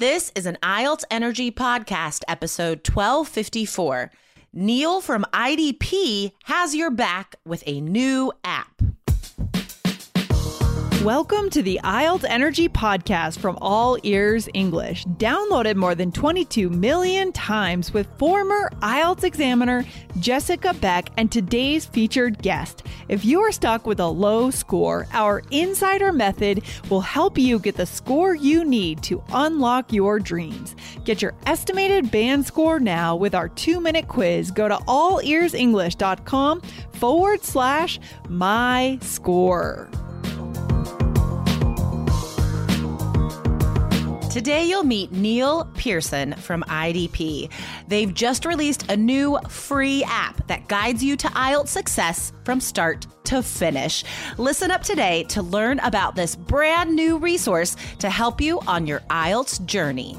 This is an IELTS Energy Podcast, episode 1254. Neil from IDP has your back with a new app. Welcome to the IELTS Energy Podcast from All Ears English, downloaded more than 22 million times with former IELTS examiner Jessica Beck and today's featured guest. If you are stuck with a low score, our insider method will help you get the score you need to unlock your dreams. Get your estimated band score now with our two minute quiz. Go to allearsenglish.com forward slash my score. Today, you'll meet Neil Pearson from IDP. They've just released a new free app that guides you to IELTS success from start to finish. Listen up today to learn about this brand new resource to help you on your IELTS journey.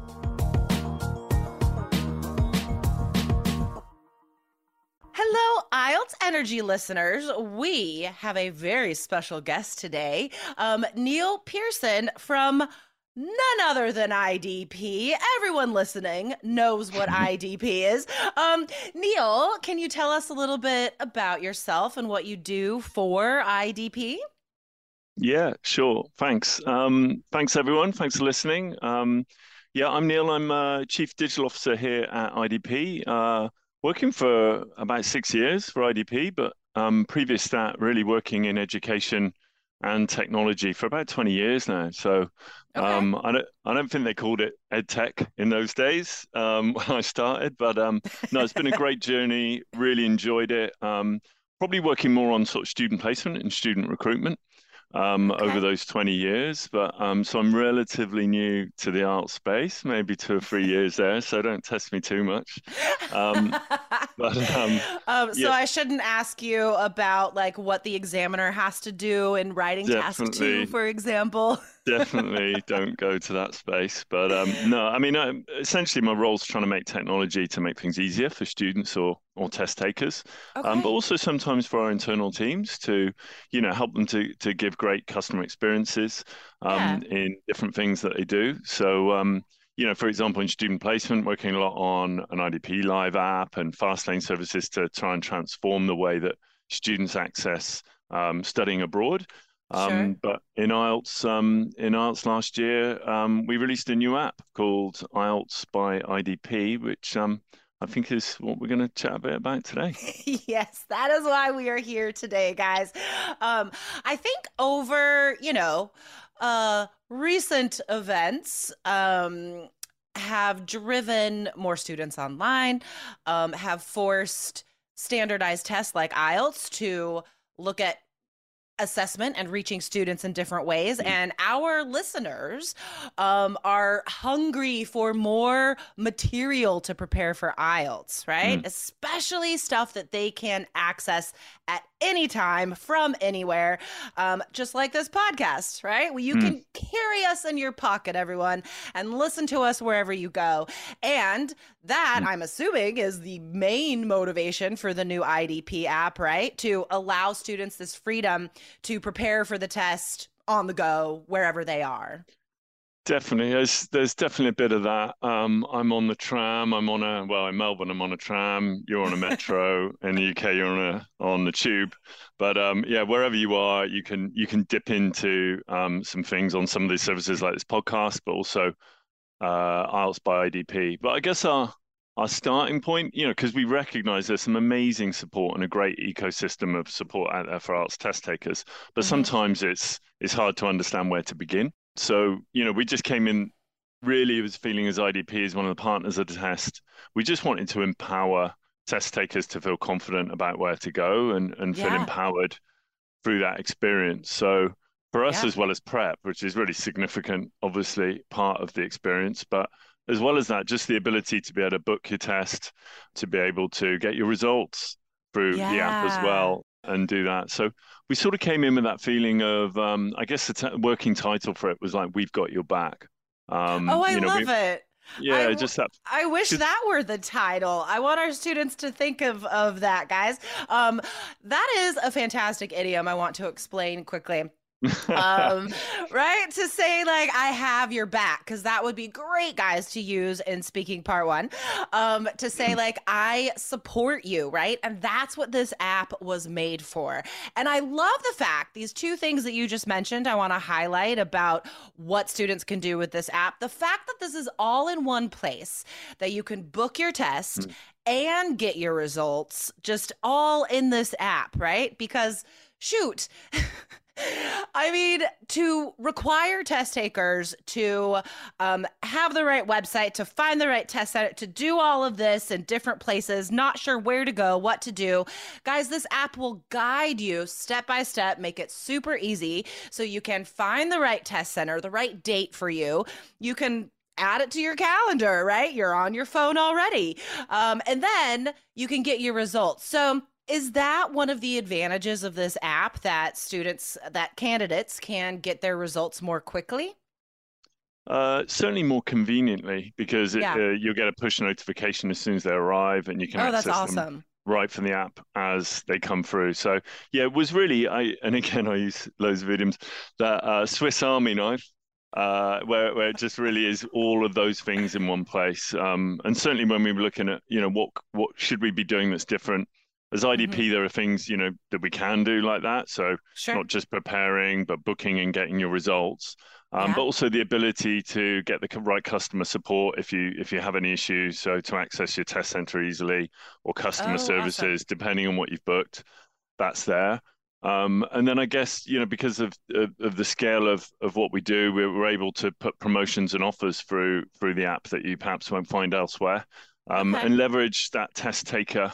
Hello, IELTS Energy listeners. We have a very special guest today, um, Neil Pearson from none other than IDP. Everyone listening knows what IDP is. Um, Neil, can you tell us a little bit about yourself and what you do for IDP? Yeah, sure. Thanks. Um, thanks, everyone. Thanks for listening. Um, yeah, I'm Neil. I'm uh, Chief Digital Officer here at IDP. Uh, working for about six years for IDP, but um, previous that, really working in education and technology for about 20 years now. So Okay. um, I don't I don't think they called it ed tech in those days um, when I started, but um, no, it's been a great journey. Really enjoyed it. Um, probably working more on sort of student placement and student recruitment um, Okay. over those 20 years. But um, so I'm relatively new to the art space, maybe two or three years there. So don't test me too much. Um, but um, Um, so. I shouldn't ask you about like what the examiner has to do in writing task two, for example. definitely don't go to that space. But um, no, I mean, um, essentially, my role is trying to make technology to make things easier for students or or test takers, um, but also sometimes for our internal teams to, you know, help them to to give great customer experiences um, in different things that they do. So. Um, you know, for example, in student placement, working a lot on an IDP Live app and Fastlane services to try and transform the way that students access um, studying abroad. Um, Sure. But in IELTS, um, in IELTS last year, um, we released a new app called IELTS by IDP, which um, I think is what we're going to chat a bit about today. yes, that is why we are here today, guys. Um, I think over, you know, uh, recent events um, have driven more students online, um, have forced standardized tests like IELTS to look at assessment and reaching students in different ways. Mm. And our listeners um, are hungry for more material to prepare for IELTS, right? Mm. Especially stuff that they can access at any time from anywhere, um, just like this podcast, right? Well, you Mm. can carry us in your pocket, everyone, and listen to us wherever you go. And that, Mm. I'm assuming, is the main motivation for the new IDP app, right? To allow students this freedom to prepare for the test on the go wherever they are. Definitely, there's there's definitely a bit of that. Um, I'm on the tram. I'm on a well in Melbourne. I'm on a tram. You're on a metro. in the UK, you're on a on the tube. But um, yeah, wherever you are, you can you can dip into um, some things on some of these services like this podcast, but also uh, IELTS by IDP. But I guess our our starting point, you know, because we recognise there's some amazing support and a great ecosystem of support out there for IELTS test takers, but Mhm. sometimes it's it's hard to understand where to begin. So, you know, we just came in really it was feeling as IDP as one of the partners of the test. We just wanted to empower test takers to feel confident about where to go and, and feel empowered through that experience. So for us Yeah. as well as prep, which is really significant, obviously part of the experience, but as well as that, just the ability to be able to book your test, to be able to get your results through yeah. the app as well and do that. So we sort of came in with that feeling of, um, I guess the t- working title for it was like, "We've got your back." Um, oh, I you know, love we, it. Yeah, I, just that. I wish that were the title. I want our students to think of of that, guys. Um, that is a fantastic idiom. I want to explain quickly um, right? To say like I have your back because that would be great, guys, to use in speaking part one. Um, to say like I support you, right? And that's what this app was made for. And I love the fact these two things that you just mentioned. I want to highlight about what students can do with this app. The fact that this is all in one place, that you can book your test. Mm. And get your results just all in this app, right? Because shoot, I mean, to require test takers to um, have the right website, to find the right test center, to do all of this in different places, not sure where to go, what to do. Guys, this app will guide you step by step, make it super easy so you can find the right test center, the right date for you. You can add it to your calendar, right? You're on your phone already. Um, and then you can get your results. So, is that one of the advantages of this app that students, that candidates can get their results more quickly? Uh, certainly more conveniently because it, yeah. uh, you'll get a push notification as soon as they arrive and you can oh, access awesome. them right from the app as they come through. So yeah, it was really I and again I use loads of idioms that uh, Swiss Army knife. Uh, where where it just really is all of those things in one place, um, and certainly when we were looking at you know what what should we be doing that's different, as IDP, mm-hmm. there are things you know that we can do like that. So sure. not just preparing, but booking and getting your results. Um, yeah. But also the ability to get the right customer support if you if you have any issues. So to access your test center easily or customer oh, services, awesome. depending on what you've booked, that's there. Um, and then I guess you know because of, of, of the scale of of what we do, we we're able to put promotions and offers through through the app that you perhaps won't find elsewhere, um, okay. and leverage that test taker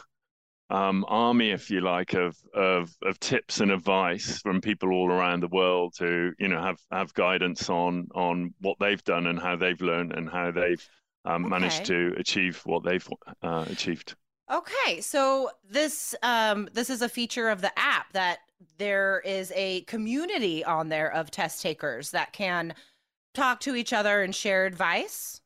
um, army, if you like, of, of of tips and advice from people all around the world who you know have have guidance on on what they've done and how they've learned and how they've um, okay. managed to achieve what they've uh, achieved. Okay, so this um, this is a feature of the app that there is a community on there of test takers that can talk to each other and share advice.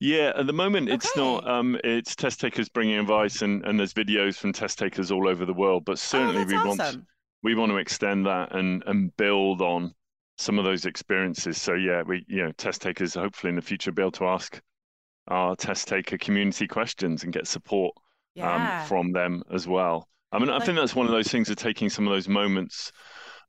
Yeah, at the moment okay. it's not. Um, it's test takers bringing advice, and, and there's videos from test takers all over the world. But oh, certainly oh, we awesome. want we want to extend that and and build on some of those experiences. So yeah, we you know test takers hopefully in the future be able to ask our test taker community questions and get support um, yeah. um, from them as well. I mean, I think that's one of those things of taking some of those moments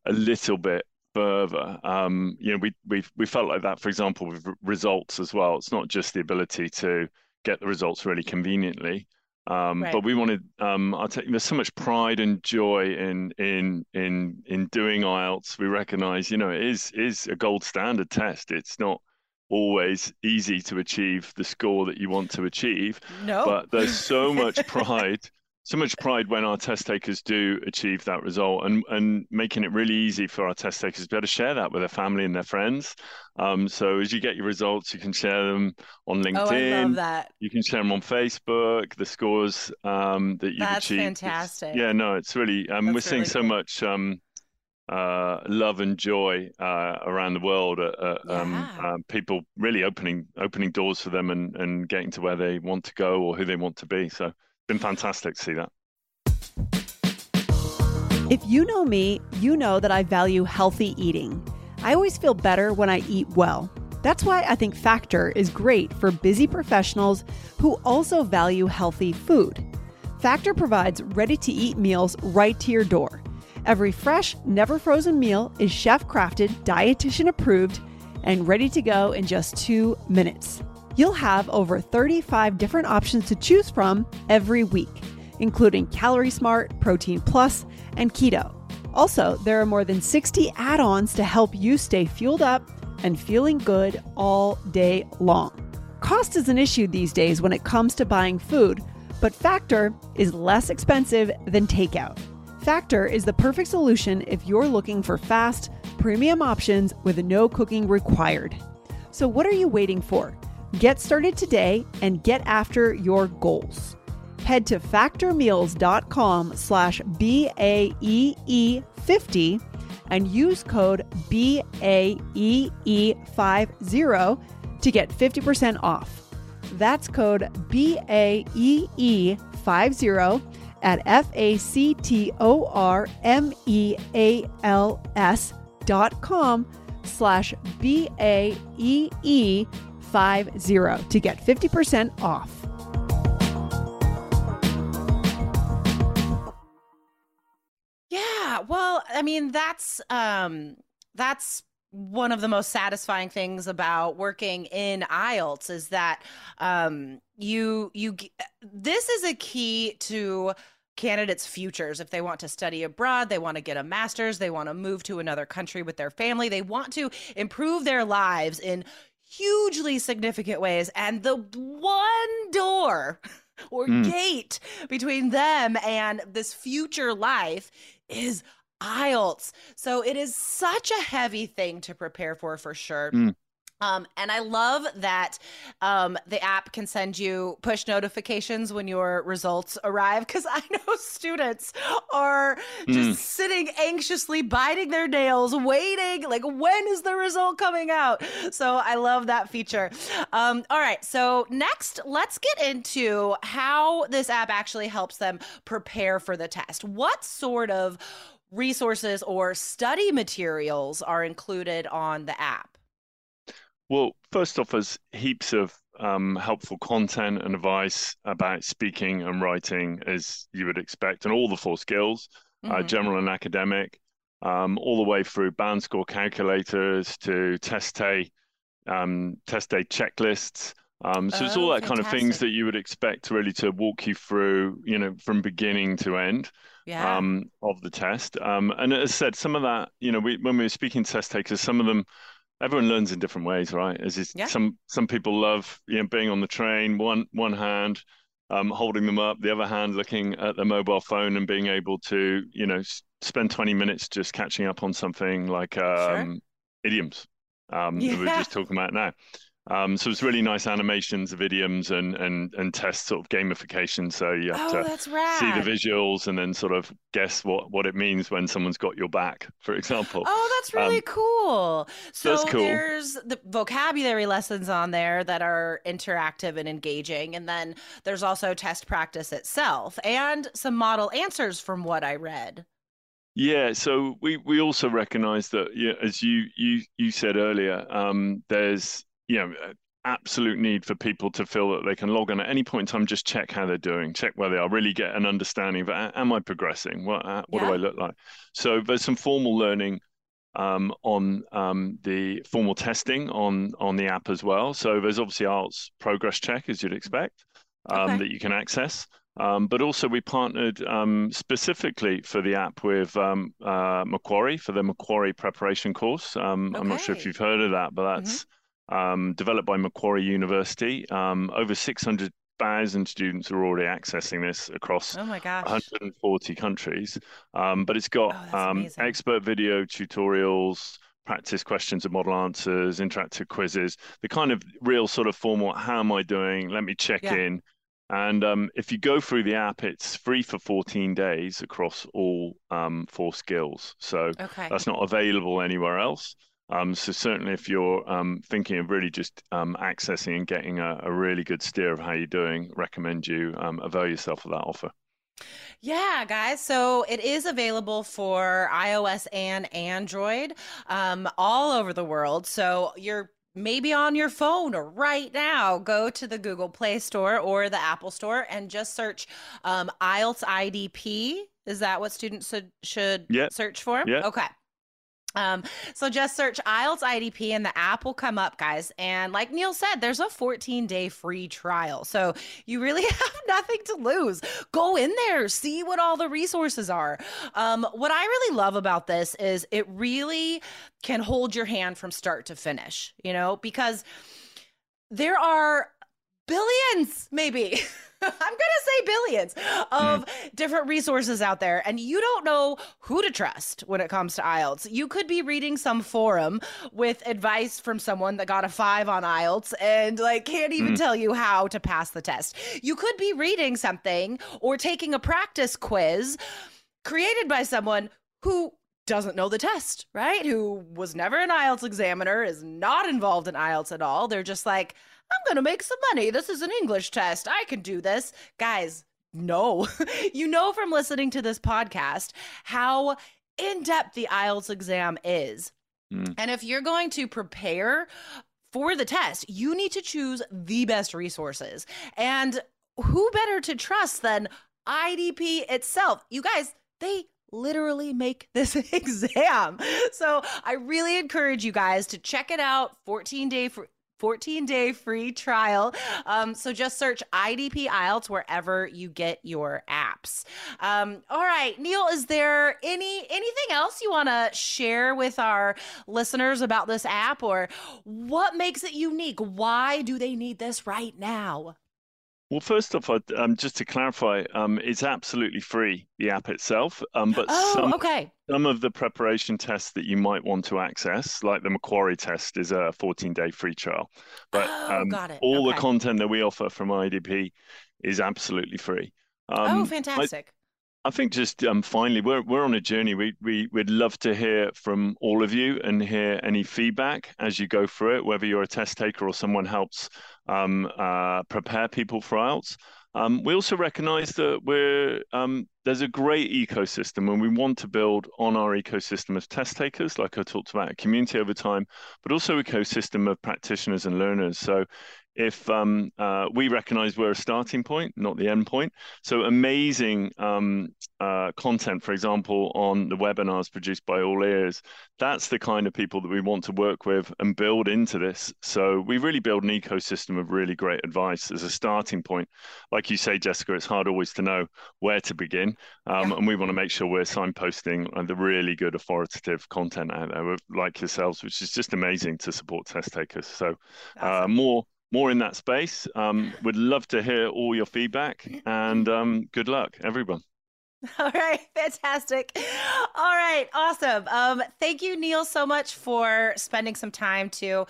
a little bit further. Um, you know, we we we felt like that, for example, with results as well. It's not just the ability to get the results really conveniently, um, right. but we wanted. Um, I'll tell you, there's so much pride and joy in in in in doing IELTS. We recognise, you know, it is is a gold standard test. It's not always easy to achieve the score that you want to achieve. No. But there's so much pride so much pride when our test takers do achieve that result and and making it really easy for our test takers to be able to share that with their family and their friends um, so as you get your results you can share them on linkedin oh, I love that. you can share them on facebook the scores um, that you've That's achieved fantastic it's, yeah no it's really um, we're seeing really so cool. much um, uh, love and joy uh, around the world. Uh, uh um, yeah. Um, people really opening opening doors for them and, and getting to where they want to go or who they want to be. So been fantastic to see that. If you know me, you know that I value healthy eating. I always feel better when I eat well. That's why I think Factor is great for busy professionals who also value healthy food. Factor provides ready to eat meals right to your door. Every fresh, never frozen meal is chef crafted, dietitian approved, and ready to go in just two minutes. You'll have over 35 different options to choose from every week, including Calorie Smart, Protein Plus, and Keto. Also, there are more than 60 add ons to help you stay fueled up and feeling good all day long. Cost is an issue these days when it comes to buying food, but Factor is less expensive than takeout. Factor is the perfect solution if you're looking for fast, premium options with no cooking required. So, what are you waiting for? Get started today and get after your goals. Head to factormeals.com slash BAEE50 and use code BAEE50 to get 50% off. That's code BAEE50 at F A C T O R M E A L S dot com slash B A E E 50 to get 50% off. Yeah, well, I mean that's um that's one of the most satisfying things about working in IELTS is that um you you this is a key to candidates' futures. If they want to study abroad, they want to get a master's, they want to move to another country with their family, they want to improve their lives in hugely significant ways. And the one door or mm. gate between them and this future life is IELTS. So it is such a heavy thing to prepare for, for sure. Mm. Um, and I love that um, the app can send you push notifications when your results arrive because I know students are just mm. sitting anxiously, biting their nails, waiting, like, when is the result coming out? So I love that feature. Um, all right. So, next, let's get into how this app actually helps them prepare for the test. What sort of resources or study materials are included on the app? Well, first off, there's heaps of um, helpful content and advice about speaking and writing, as you would expect, and all the four skills, uh, mm-hmm. uh, general and academic, um, all the way through band score calculators to test day, um, test day checklists. Um, so oh, it's all that fantastic. kind of things that you would expect really to walk you through, you know, from beginning to end yeah. um, of the test. Um, and as I said, some of that, you know, we, when we were speaking to test takers, some of them everyone learns in different ways, right? As is, yeah. some some people love you know being on the train, one one hand um, holding them up, the other hand looking at the mobile phone and being able to you know spend twenty minutes just catching up on something like um, sure. idioms um, yeah. that we are just talking about now. Um, so it's really nice animations of idioms and and and test sort of gamification. So you have oh, to see the visuals and then sort of guess what what it means when someone's got your back, for example. Oh, that's really um, cool. So cool. there's the vocabulary lessons on there that are interactive and engaging, and then there's also test practice itself and some model answers from what I read. Yeah, so we, we also recognise that, yeah, as you you you said earlier, um, there's you know, absolute need for people to feel that they can log on at any point in time, just check how they're doing, check where they are, really get an understanding of am I progressing? What uh, what yeah. do I look like? So there's some formal learning um, on um, the formal testing on on the app as well. So there's obviously IELTS progress check as you'd expect um, okay. that you can access. Um, but also, we partnered um, specifically for the app with um, uh, Macquarie for the Macquarie preparation course. Okay. I'm not sure if you've heard of that, but mm-hmm. that's mm-hmm um, developed by Macquarie University. Um, over 600,000 students are already accessing this across oh 140 countries. Um, but it's got oh, um, expert video tutorials, practice questions and model answers, interactive quizzes, the kind of real sort of formal, how am I doing? Let me check yeah. in. And um, if you go through the app, it's free for 14 days across all um, four skills. So okay. that's not available anywhere else. Um, so certainly, if you're um, thinking of really just um, accessing and getting a, a, really good steer of how you're doing, recommend you um, avail yourself of that offer. Yeah, guys. So it is available for iOS and Android um, all over the world. So you're maybe on your phone or right now, go to the Google Play Store or the Apple Store and just search um, IELTS IDP. Is that what students should, should yep. search for? Yeah. Okay. Um, so just search IELTS IDP and the app will come up, guys. And like Neil said, there's a 14 day free trial. So you really have nothing to lose. Go in there, see what all the resources are. Um, what I really love about this is it really can hold your hand from start to finish, you know, because there are billions, maybe. I'm going to say billions of mm. different resources out there, and you don't know who to trust when it comes to IELTS. You could be reading some forum with advice from someone that got a five on IELTS and like can't even mm. tell you how to pass the test. You could be reading something or taking a practice quiz created by someone who doesn't know the test, right? Who was never an IELTS examiner, is not involved in IELTS at all. They're just like, I'm going to make some money. This is an English test. I can do this. Guys, no. you know from listening to this podcast how in depth the IELTS exam is. Mm. And if you're going to prepare for the test, you need to choose the best resources. And who better to trust than IDP itself? You guys, they literally make this exam. So I really encourage you guys to check it out. 14 day for 14 day free trial. Um, so just search IDP IELTS wherever you get your apps. Um, all right, Neil, is there any anything else you want to share with our listeners about this app, or what makes it unique? Why do they need this right now? Well, first off, um, just to clarify, um, it's absolutely free, the app itself. Um, but oh, some, okay. some of the preparation tests that you might want to access, like the Macquarie test, is a 14 day free trial. But oh, um, all okay. the content that we offer from IDP is absolutely free. oh, fantastic. I think just um, finally, we're we're on a journey. We we would love to hear from all of you and hear any feedback as you go through it, whether you're a test taker or someone helps um, uh, prepare people for IELTS. Um, we also recognise that we're um, there's a great ecosystem, and we want to build on our ecosystem of test takers, like I talked about, a community over time, but also ecosystem of practitioners and learners. So if um, uh, we recognize we're a starting point, not the end point. So amazing um, uh, content, for example, on the webinars produced by All Ears. That's the kind of people that we want to work with and build into this. So we really build an ecosystem of really great advice as a starting point. Like you say, Jessica, it's hard always to know where to begin, um, yeah. and we want to make sure we're signposting the really good authoritative content out there, like yourselves, which is just amazing to support test takers. So uh, more more in that space. Um, would love to hear all your feedback and um, good luck, everyone. All right, fantastic. All right, awesome. Um, thank you, Neil, so much for spending some time to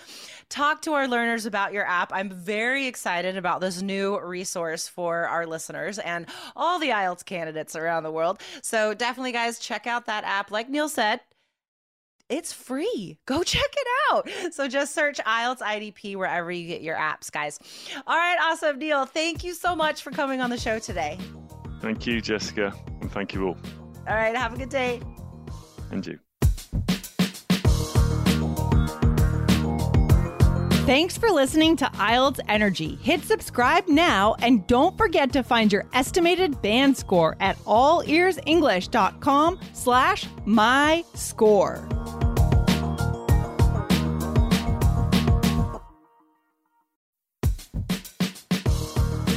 talk to our learners about your app. I'm very excited about this new resource for our listeners and all the IELTS candidates around the world. So definitely, guys, check out that app. Like Neil said, it's free. Go check it out. So just search IELTS IDP wherever you get your apps, guys. All right, awesome. Neil, thank you so much for coming on the show today. Thank you, Jessica. And thank you all. All right, have a good day. And you. Thanks for listening to IELTS Energy. Hit subscribe now and don't forget to find your estimated band score at allearsenglish.com slash my score.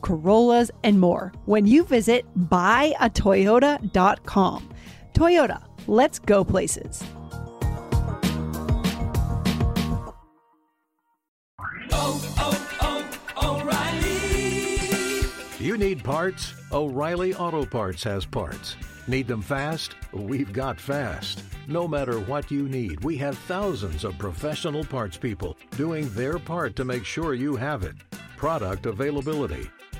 Corollas, and more when you visit buyatoyota.com. Toyota, let's go places. Oh, oh, oh, O'Reilly! You need parts? O'Reilly Auto Parts has parts. Need them fast? We've got fast. No matter what you need, we have thousands of professional parts people doing their part to make sure you have it. Product availability